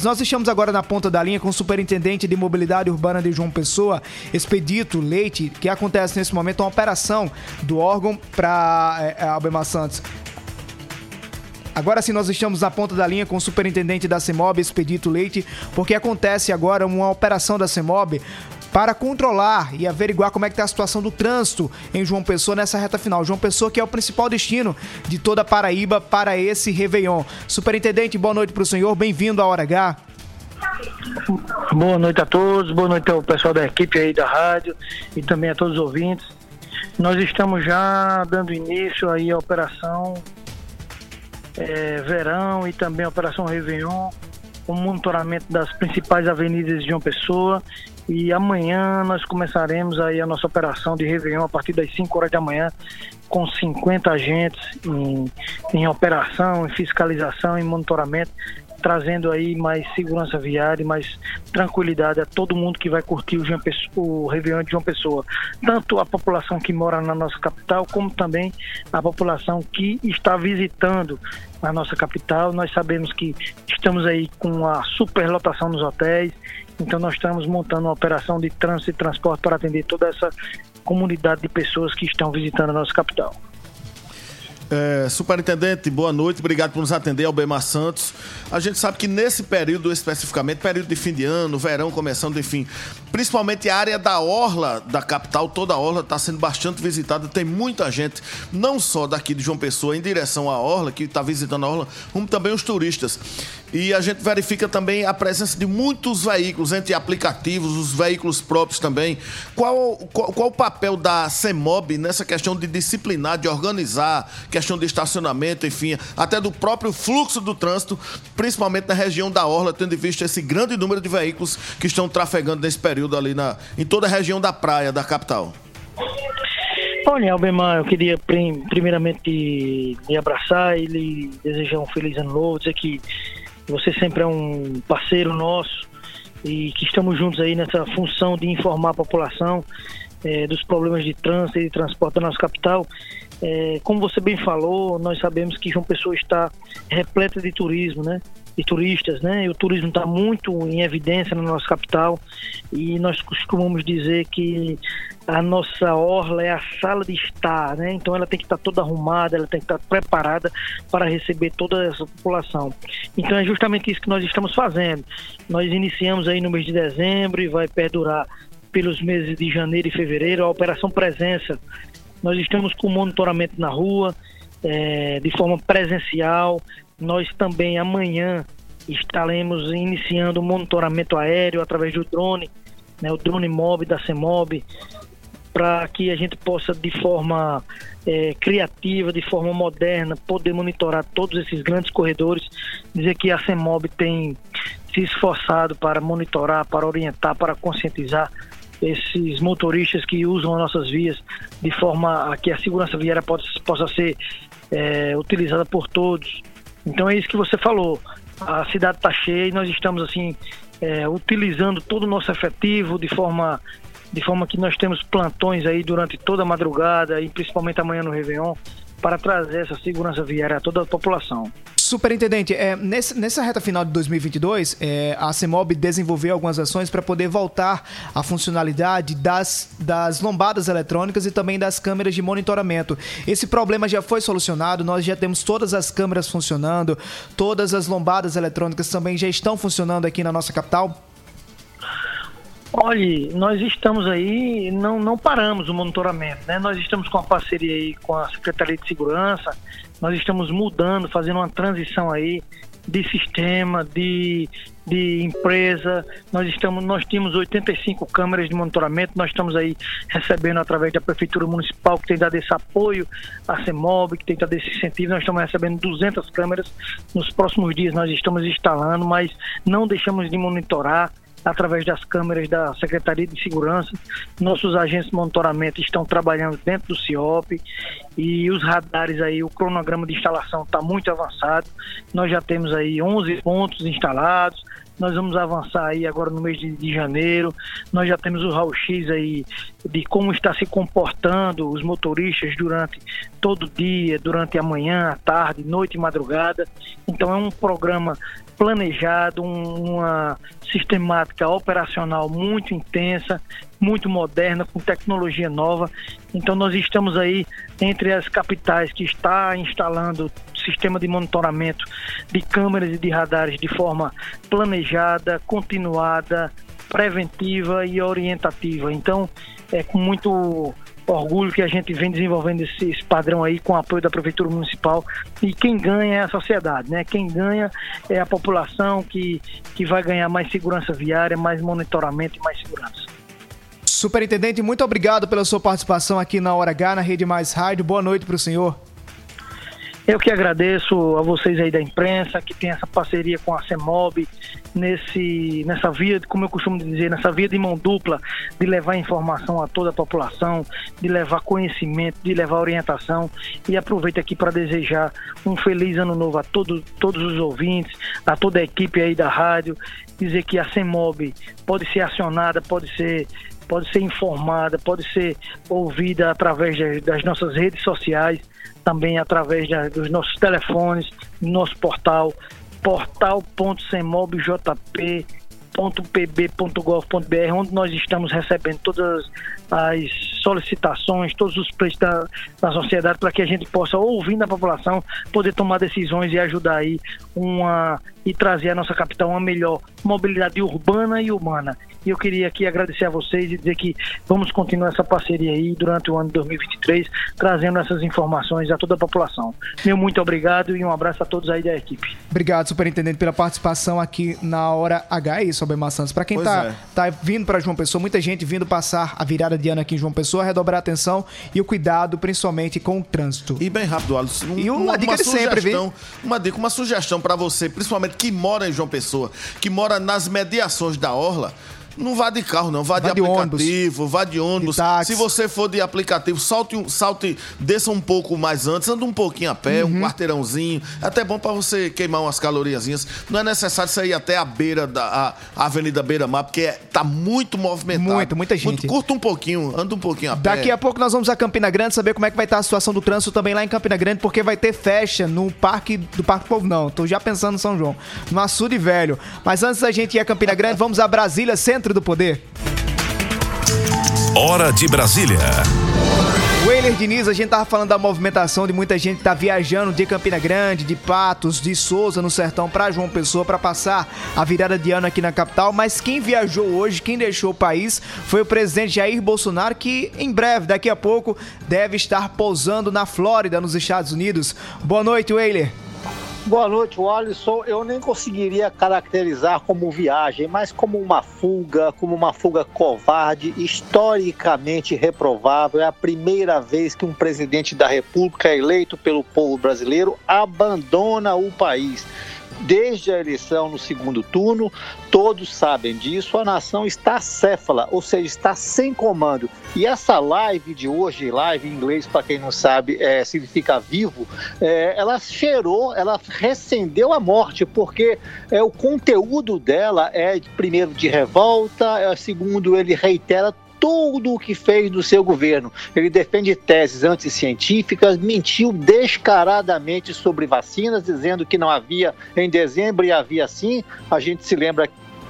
Nós estamos agora na ponta da linha com o superintendente de mobilidade urbana de João Pessoa, Expedito Leite, que acontece nesse momento uma operação do órgão para é, é, Albemar Santos. Agora sim, nós estamos na ponta da linha com o superintendente da CEMOB, Expedito Leite, porque acontece agora uma operação da CEMOB para controlar e averiguar como é que está a situação do trânsito em João Pessoa nessa reta final. João Pessoa que é o principal destino de toda a Paraíba para esse Réveillon. Superintendente, boa noite para o senhor, bem-vindo à Hora H. Boa noite a todos, boa noite ao pessoal da equipe aí da rádio e também a todos os ouvintes. Nós estamos já dando início aí à operação é, Verão e também a operação Réveillon, o monitoramento das principais avenidas de João Pessoa. E amanhã nós começaremos aí a nossa operação de Réveillon a partir das 5 horas da manhã, com 50 agentes em, em operação, em fiscalização, em monitoramento, trazendo aí mais segurança viária mais tranquilidade a todo mundo que vai curtir o, João Pessoa, o Réveillon de João Pessoa. Tanto a população que mora na nossa capital, como também a população que está visitando a nossa capital. Nós sabemos que estamos aí com a superlotação nos hotéis, então nós estamos montando uma operação de trânsito e transporte para atender toda essa comunidade de pessoas que estão visitando a nossa capital. É, superintendente, boa noite, obrigado por nos atender, Albemar Santos. A gente sabe que nesse período especificamente, período de fim de ano, verão começando, enfim, principalmente a área da Orla da capital, toda a Orla está sendo bastante visitada. Tem muita gente, não só daqui de João Pessoa em direção à Orla, que está visitando a Orla, como também os turistas. E a gente verifica também a presença de muitos veículos, entre aplicativos, os veículos próprios também. Qual, qual, qual o papel da CEMOB nessa questão de disciplinar, de organizar, questão de estacionamento, enfim, até do próprio fluxo do trânsito, principalmente na região da Orla, tendo visto esse grande número de veículos que estão trafegando nesse período ali na, em toda a região da praia da capital? Olha, Albemar, eu queria primeiramente lhe abraçar e lhe desejar um feliz ano novo, dizer que você sempre é um parceiro nosso e que estamos juntos aí nessa função de informar a população é, dos problemas de trânsito e de transporte da nossa capital. É, como você bem falou, nós sabemos que João Pessoa está repleta de turismo, né? De turistas, né? E o turismo está muito em evidência na nossa capital e nós costumamos dizer que a nossa orla é a sala de estar, né? Então ela tem que estar toda arrumada, ela tem que estar preparada para receber toda essa população. Então é justamente isso que nós estamos fazendo. Nós iniciamos aí no mês de dezembro e vai perdurar pelos meses de janeiro e fevereiro a operação presença nós estamos com monitoramento na rua, é, de forma presencial. Nós também amanhã estaremos iniciando o monitoramento aéreo através do drone, né, o drone mob da CEMOB, para que a gente possa, de forma é, criativa, de forma moderna, poder monitorar todos esses grandes corredores. Dizer que a CEMOB tem se esforçado para monitorar, para orientar, para conscientizar esses motoristas que usam as nossas vias de forma a que a segurança viária possa, possa ser é, utilizada por todos. Então é isso que você falou. A cidade está cheia e nós estamos assim é, utilizando todo o nosso efetivo de forma de forma que nós temos plantões aí durante toda a madrugada e principalmente amanhã no Réveillon para trazer essa segurança viária a toda a população. Superintendente, é, nesse, nessa reta final de 2022, é, a CEMOB desenvolveu algumas ações para poder voltar à funcionalidade das, das lombadas eletrônicas e também das câmeras de monitoramento. Esse problema já foi solucionado, nós já temos todas as câmeras funcionando, todas as lombadas eletrônicas também já estão funcionando aqui na nossa capital? Olhe, nós estamos aí, não, não paramos o monitoramento, né? Nós estamos com a parceria aí com a Secretaria de Segurança, nós estamos mudando, fazendo uma transição aí de sistema, de, de empresa. Nós estamos, nós tínhamos 85 câmeras de monitoramento, nós estamos aí recebendo através da Prefeitura Municipal, que tem dado esse apoio à CEMOB, que tem dado esse incentivo, nós estamos recebendo 200 câmeras. Nos próximos dias nós estamos instalando, mas não deixamos de monitorar através das câmeras da Secretaria de Segurança. Nossos agentes de monitoramento estão trabalhando dentro do CIOP e os radares aí, o cronograma de instalação está muito avançado. Nós já temos aí 11 pontos instalados, nós vamos avançar aí agora no mês de, de janeiro. Nós já temos o raio-x aí de como está se comportando os motoristas durante todo o dia, durante a manhã, a tarde, noite e madrugada. Então é um programa planejado, uma sistemática operacional muito intensa, muito moderna, com tecnologia nova. Então nós estamos aí entre as capitais que está instalando sistema de monitoramento de câmeras e de radares de forma planejada, continuada, preventiva e orientativa. Então é com muito orgulho que a gente vem desenvolvendo esse, esse, padrão aí com o apoio da Prefeitura Municipal e quem ganha é a sociedade, né? Quem ganha é a população que, que vai ganhar mais segurança viária, mais monitoramento e mais segurança. Superintendente, muito obrigado pela sua participação aqui na Hora H, na Rede Mais Rádio. Boa noite para o senhor. Eu que agradeço a vocês aí da imprensa, que tem essa parceria com a CEMOB, nesse, nessa via, como eu costumo dizer, nessa via de mão dupla, de levar informação a toda a população, de levar conhecimento, de levar orientação. E aproveito aqui para desejar um feliz ano novo a todo, todos os ouvintes, a toda a equipe aí da rádio, dizer que a CEMOB pode ser acionada, pode ser pode ser informada, pode ser ouvida através das nossas redes sociais também através dos nossos telefones, nosso portal, portal.cmobjp.pb.gov.br, onde nós estamos recebendo todas as solicitações, todos os pleitos da, da sociedade para que a gente possa, ouvindo a população, poder tomar decisões e ajudar aí uma e trazer a nossa capital uma melhor mobilidade urbana e humana. E eu queria aqui agradecer a vocês e dizer que vamos continuar essa parceria aí durante o ano de 2023, trazendo essas informações a toda a população. Meu muito obrigado e um abraço a todos aí da equipe. Obrigado, superintendente, pela participação aqui na Hora H, isso, Albemar Santos. Para quem está é. tá vindo para João Pessoa, muita gente vindo passar a virada de ano aqui em João Pessoa, redobrar a atenção e o cuidado, principalmente com o trânsito. E bem rápido, Alisson. Um, e uma, uma dica uma de sempre, viu? Uma dica, uma sugestão para você, principalmente que mora em João Pessoa, que mora nas mediações da Orla, não vá de carro, não. Vá, vá de, de, aplicativo, ônibus, vá de ônibus. De Se você for de aplicativo, salte, salte, desça um pouco mais antes, anda um pouquinho a pé, uhum. um quarteirãozinho. É até bom para você queimar umas caloriazinhas. Não é necessário sair até a beira da a, Avenida Beira Mar, porque é, tá muito movimentado. Muito, muita gente. Muito, curta um pouquinho, anda um pouquinho a pé. Daqui a pouco nós vamos a Campina Grande saber como é que vai estar a situação do trânsito também lá em Campina Grande, porque vai ter festa no Parque do Parque Povo. Não, tô já pensando no São João. No Açude Velho. Mas antes da gente ir a Campina Grande, vamos a Brasília, centro do poder. Hora de Brasília. Weiler Diniz, a gente tava falando da movimentação de muita gente que tá viajando de Campina Grande, de Patos, de Souza no sertão para João Pessoa para passar a virada de ano aqui na capital, mas quem viajou hoje, quem deixou o país foi o presidente Jair Bolsonaro que em breve, daqui a pouco, deve estar pousando na Flórida, nos Estados Unidos. Boa noite, Weiler. Boa noite, Alisson. Eu nem conseguiria caracterizar como viagem, mas como uma fuga, como uma fuga covarde, historicamente reprovável. É a primeira vez que um presidente da República eleito pelo povo brasileiro abandona o país desde a eleição no segundo turno, todos sabem disso, a nação está céfala, ou seja, está sem comando. E essa live de hoje, live em inglês, para quem não sabe, é, significa vivo, é, ela cheirou, ela recendeu a morte, porque é, o conteúdo dela é, primeiro, de revolta, é, segundo, ele reitera tudo o que fez do seu governo. Ele defende teses anticientíficas, mentiu descaradamente sobre vacinas, dizendo que não havia em dezembro e havia sim. A gente se lembra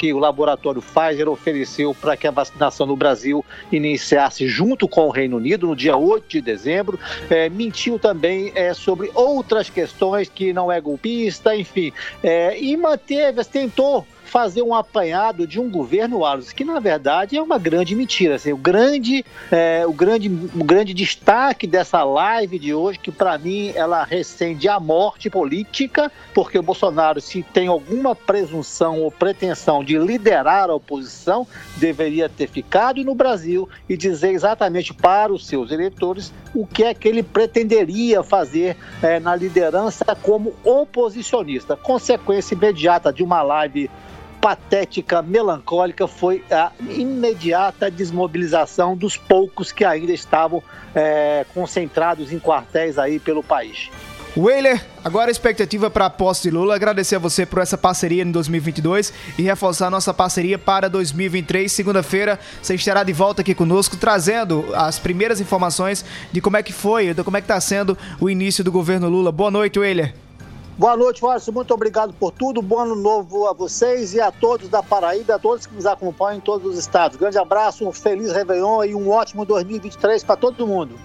que o laboratório Pfizer ofereceu para que a vacinação no Brasil iniciasse junto com o Reino Unido no dia 8 de dezembro. É, mentiu também é, sobre outras questões que não é golpista, enfim. É, e manteve, tentou fazer um apanhado de um governo, Wallace, que na verdade é uma grande mentira. Assim, o, grande, é, o, grande, o grande destaque dessa live de hoje, que para mim ela recende a morte política, porque o Bolsonaro, se tem alguma presunção ou pretensão de liderar a oposição, deveria ter ficado no Brasil e dizer exatamente para os seus eleitores o que é que ele pretenderia fazer é, na liderança como oposicionista. Consequência imediata de uma live patética, melancólica foi a imediata desmobilização dos poucos que ainda estavam é, concentrados em quartéis aí pelo país. Weiler, agora a expectativa para a posse de Lula. Agradecer a você por essa parceria em 2022 e reforçar nossa parceria para 2023. Segunda-feira, você estará de volta aqui conosco, trazendo as primeiras informações de como é que foi, de como é que está sendo o início do governo Lula. Boa noite, Weiler. Boa noite, Wallace. Muito obrigado por tudo. Bom ano novo a vocês e a todos da Paraíba, a todos que nos acompanham em todos os estados. Grande abraço, um feliz Réveillon e um ótimo 2023 para todo mundo.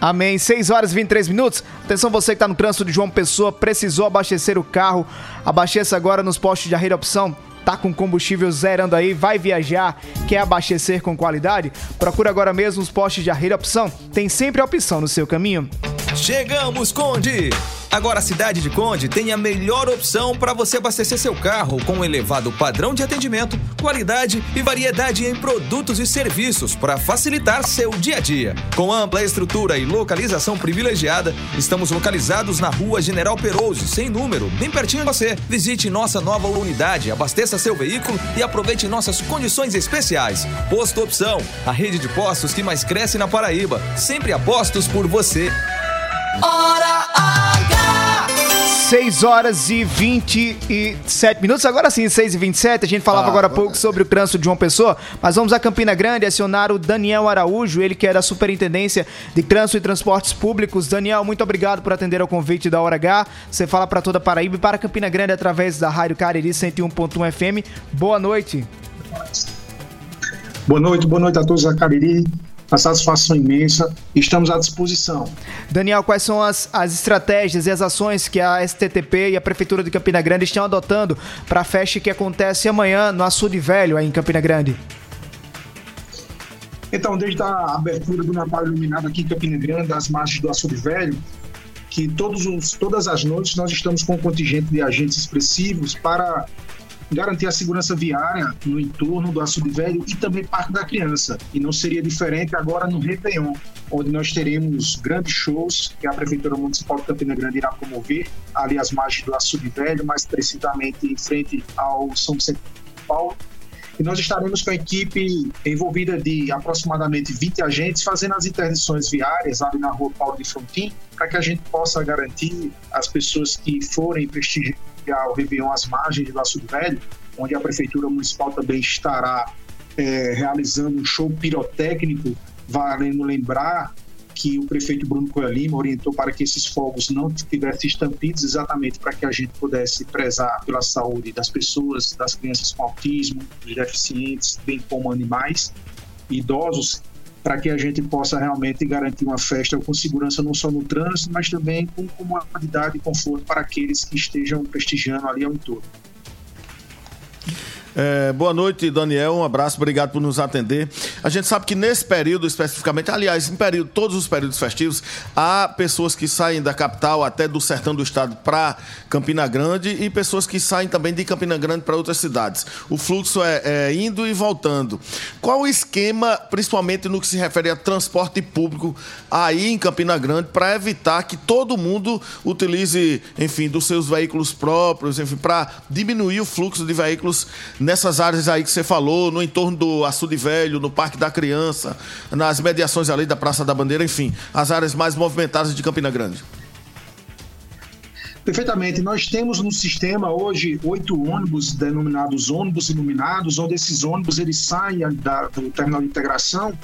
Amém. 6 horas e 23 minutos. Atenção, você que está no trânsito de João Pessoa, precisou abastecer o carro. Abasteça agora nos postos de Arreira Opção. Tá com combustível zerando aí, vai viajar, quer abastecer com qualidade? Procura agora mesmo os postos de Arreira Opção. Tem sempre a opção no seu caminho. Chegamos, Conde! Agora a cidade de Conde tem a melhor opção para você abastecer seu carro com um elevado padrão de atendimento, qualidade e variedade em produtos e serviços para facilitar seu dia a dia. Com ampla estrutura e localização privilegiada, estamos localizados na Rua General Peroso, sem número, bem pertinho de você. Visite nossa nova unidade, abasteça seu veículo e aproveite nossas condições especiais. Posto Opção, a rede de postos que mais cresce na Paraíba. Sempre apostos por você. Hora H! 6 horas e 27 minutos. Agora sim, 6 e 27. A gente falava ah, agora há pouco sobre o trânsito de João Pessoa, mas vamos a Campina Grande acionar o Daniel Araújo, ele que é da Superintendência de Trânsito e Transportes Públicos. Daniel, muito obrigado por atender ao convite da Hora H. Você fala para toda Paraíba e para Campina Grande através da Rádio Cariri 101.1 FM. Boa noite. Boa noite, boa noite a todos da Cariri uma satisfação imensa. Estamos à disposição. Daniel, quais são as, as estratégias e as ações que a STTP e a Prefeitura de Campina Grande estão adotando para a festa que acontece amanhã no Açude Velho, aí em Campina Grande? Então, desde a abertura do Natal Iluminado aqui em Campina Grande, das margens do Açude Velho, que todos os, todas as noites nós estamos com um contingente de agentes expressivos para garantir a segurança viária no entorno do Açude Velho e também Parque da Criança. E não seria diferente agora no Réveillon, onde nós teremos grandes shows que a Prefeitura Municipal de Campina Grande irá promover, ali às margens do Açude Velho, mais precisamente em frente ao São Vicente Paulo. E nós estaremos com a equipe envolvida de aproximadamente 20 agentes fazendo as interdições viárias ali na rua Paulo de Frontin, para que a gente possa garantir as pessoas que forem prestigiar o Réveillon às margens do Açude Velho, onde a Prefeitura Municipal também estará é, realizando um show pirotécnico, valendo lembrar que o prefeito Bruno Coelho Lima orientou para que esses fogos não tivessem estampidos, exatamente para que a gente pudesse prezar pela saúde das pessoas, das crianças com autismo, dos deficientes, bem como animais, idosos para que a gente possa realmente garantir uma festa com segurança não só no trânsito, mas também com comodidade e conforto para aqueles que estejam prestigiando ali ao entorno. É, boa noite, Daniel. Um abraço, obrigado por nos atender. A gente sabe que nesse período especificamente, aliás, em período, todos os períodos festivos, há pessoas que saem da capital até do sertão do estado para Campina Grande e pessoas que saem também de Campina Grande para outras cidades. O fluxo é, é, indo e voltando. Qual o esquema, principalmente no que se refere a transporte público aí em Campina Grande, para evitar que todo mundo utilize, enfim, dos seus veículos próprios, enfim, para diminuir o fluxo de veículos nessas áreas aí que você falou, no entorno do Açude Velho, no Parque da Criança, nas mediações ali da Praça da Bandeira, enfim, as áreas mais movimentadas de Campina Grande? Perfeitamente. Nós temos no sistema hoje oito ônibus denominados ônibus iluminados, onde esses ônibus eles saem da, do terminal de integração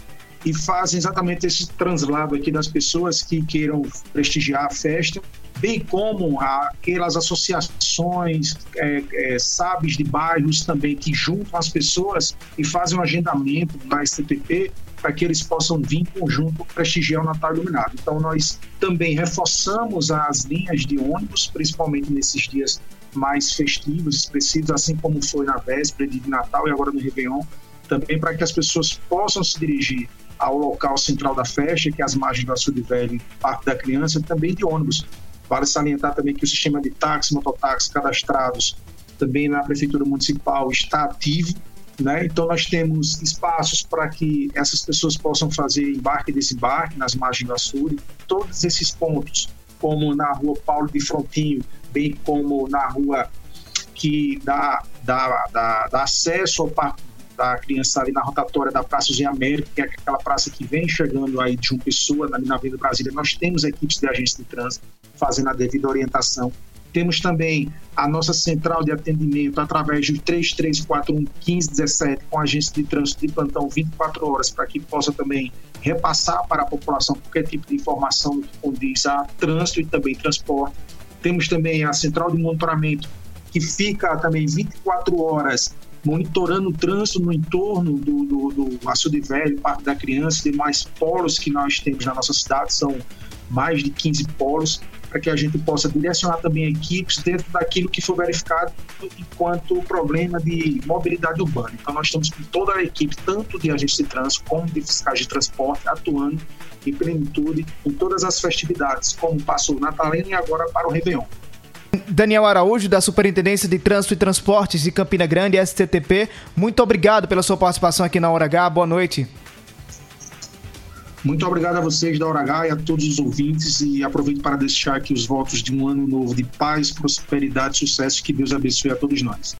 e fazem exatamente esse translado aqui das pessoas que queiram prestigiar a festa bem como aquelas associações, é, é, SABs de bairros também, que juntam as pessoas e fazem um agendamento na STTP para que eles possam vir em conjunto prestigiar o Natal Iluminado. Então, nós também reforçamos as linhas de ônibus, principalmente nesses dias mais festivos, expressivos, assim como foi na véspera de Natal e agora no Réveillon, também para que as pessoas possam se dirigir ao local central da festa, que é as margens do Açude Velho, Parque da Criança, também de ônibus. Vale salientar também que o sistema de táxi, mototáxi cadastrados também na Prefeitura Municipal está ativo. Né? Então, nós temos espaços para que essas pessoas possam fazer embarque e desembarque nas margens do Açude. Todos esses pontos, como na rua Paulo de Frontinho, bem como na rua que dá, dá, dá, dá acesso ao Parque da criança ali na rotatória da Praça José Américo, que é aquela praça que vem chegando aí de uma pessoa ali na Avenida Brasília. Nós temos equipes de agência de trânsito fazendo a devida orientação. Temos também a nossa central de atendimento através do 3341 1517 com a agência de trânsito de plantão 24 horas para que possa também repassar para a população qualquer tipo de informação que condiz a trânsito e também transporte. Temos também a central de monitoramento que fica também 24 horas monitorando o trânsito no entorno do, do, do açude velho, Parque da Criança e demais polos que nós temos na nossa cidade, são mais de 15 polos, para que a gente possa direcionar também equipes dentro daquilo que for verificado enquanto problema de mobilidade urbana. Então, nós estamos com toda a equipe, tanto de agentes de trânsito como de fiscais de transporte, atuando em plenitude em todas as festividades, como passou natalino e agora para o Réveillon. Daniel Araújo, da Superintendência de Trânsito e Transportes de Campina Grande, STTP, muito obrigado pela sua participação aqui na Hora H. Boa noite. Muito obrigado a vocês da Hora H e a todos os ouvintes e aproveito para deixar aqui os votos de um ano novo de paz, prosperidade sucesso. Que Deus abençoe a todos nós.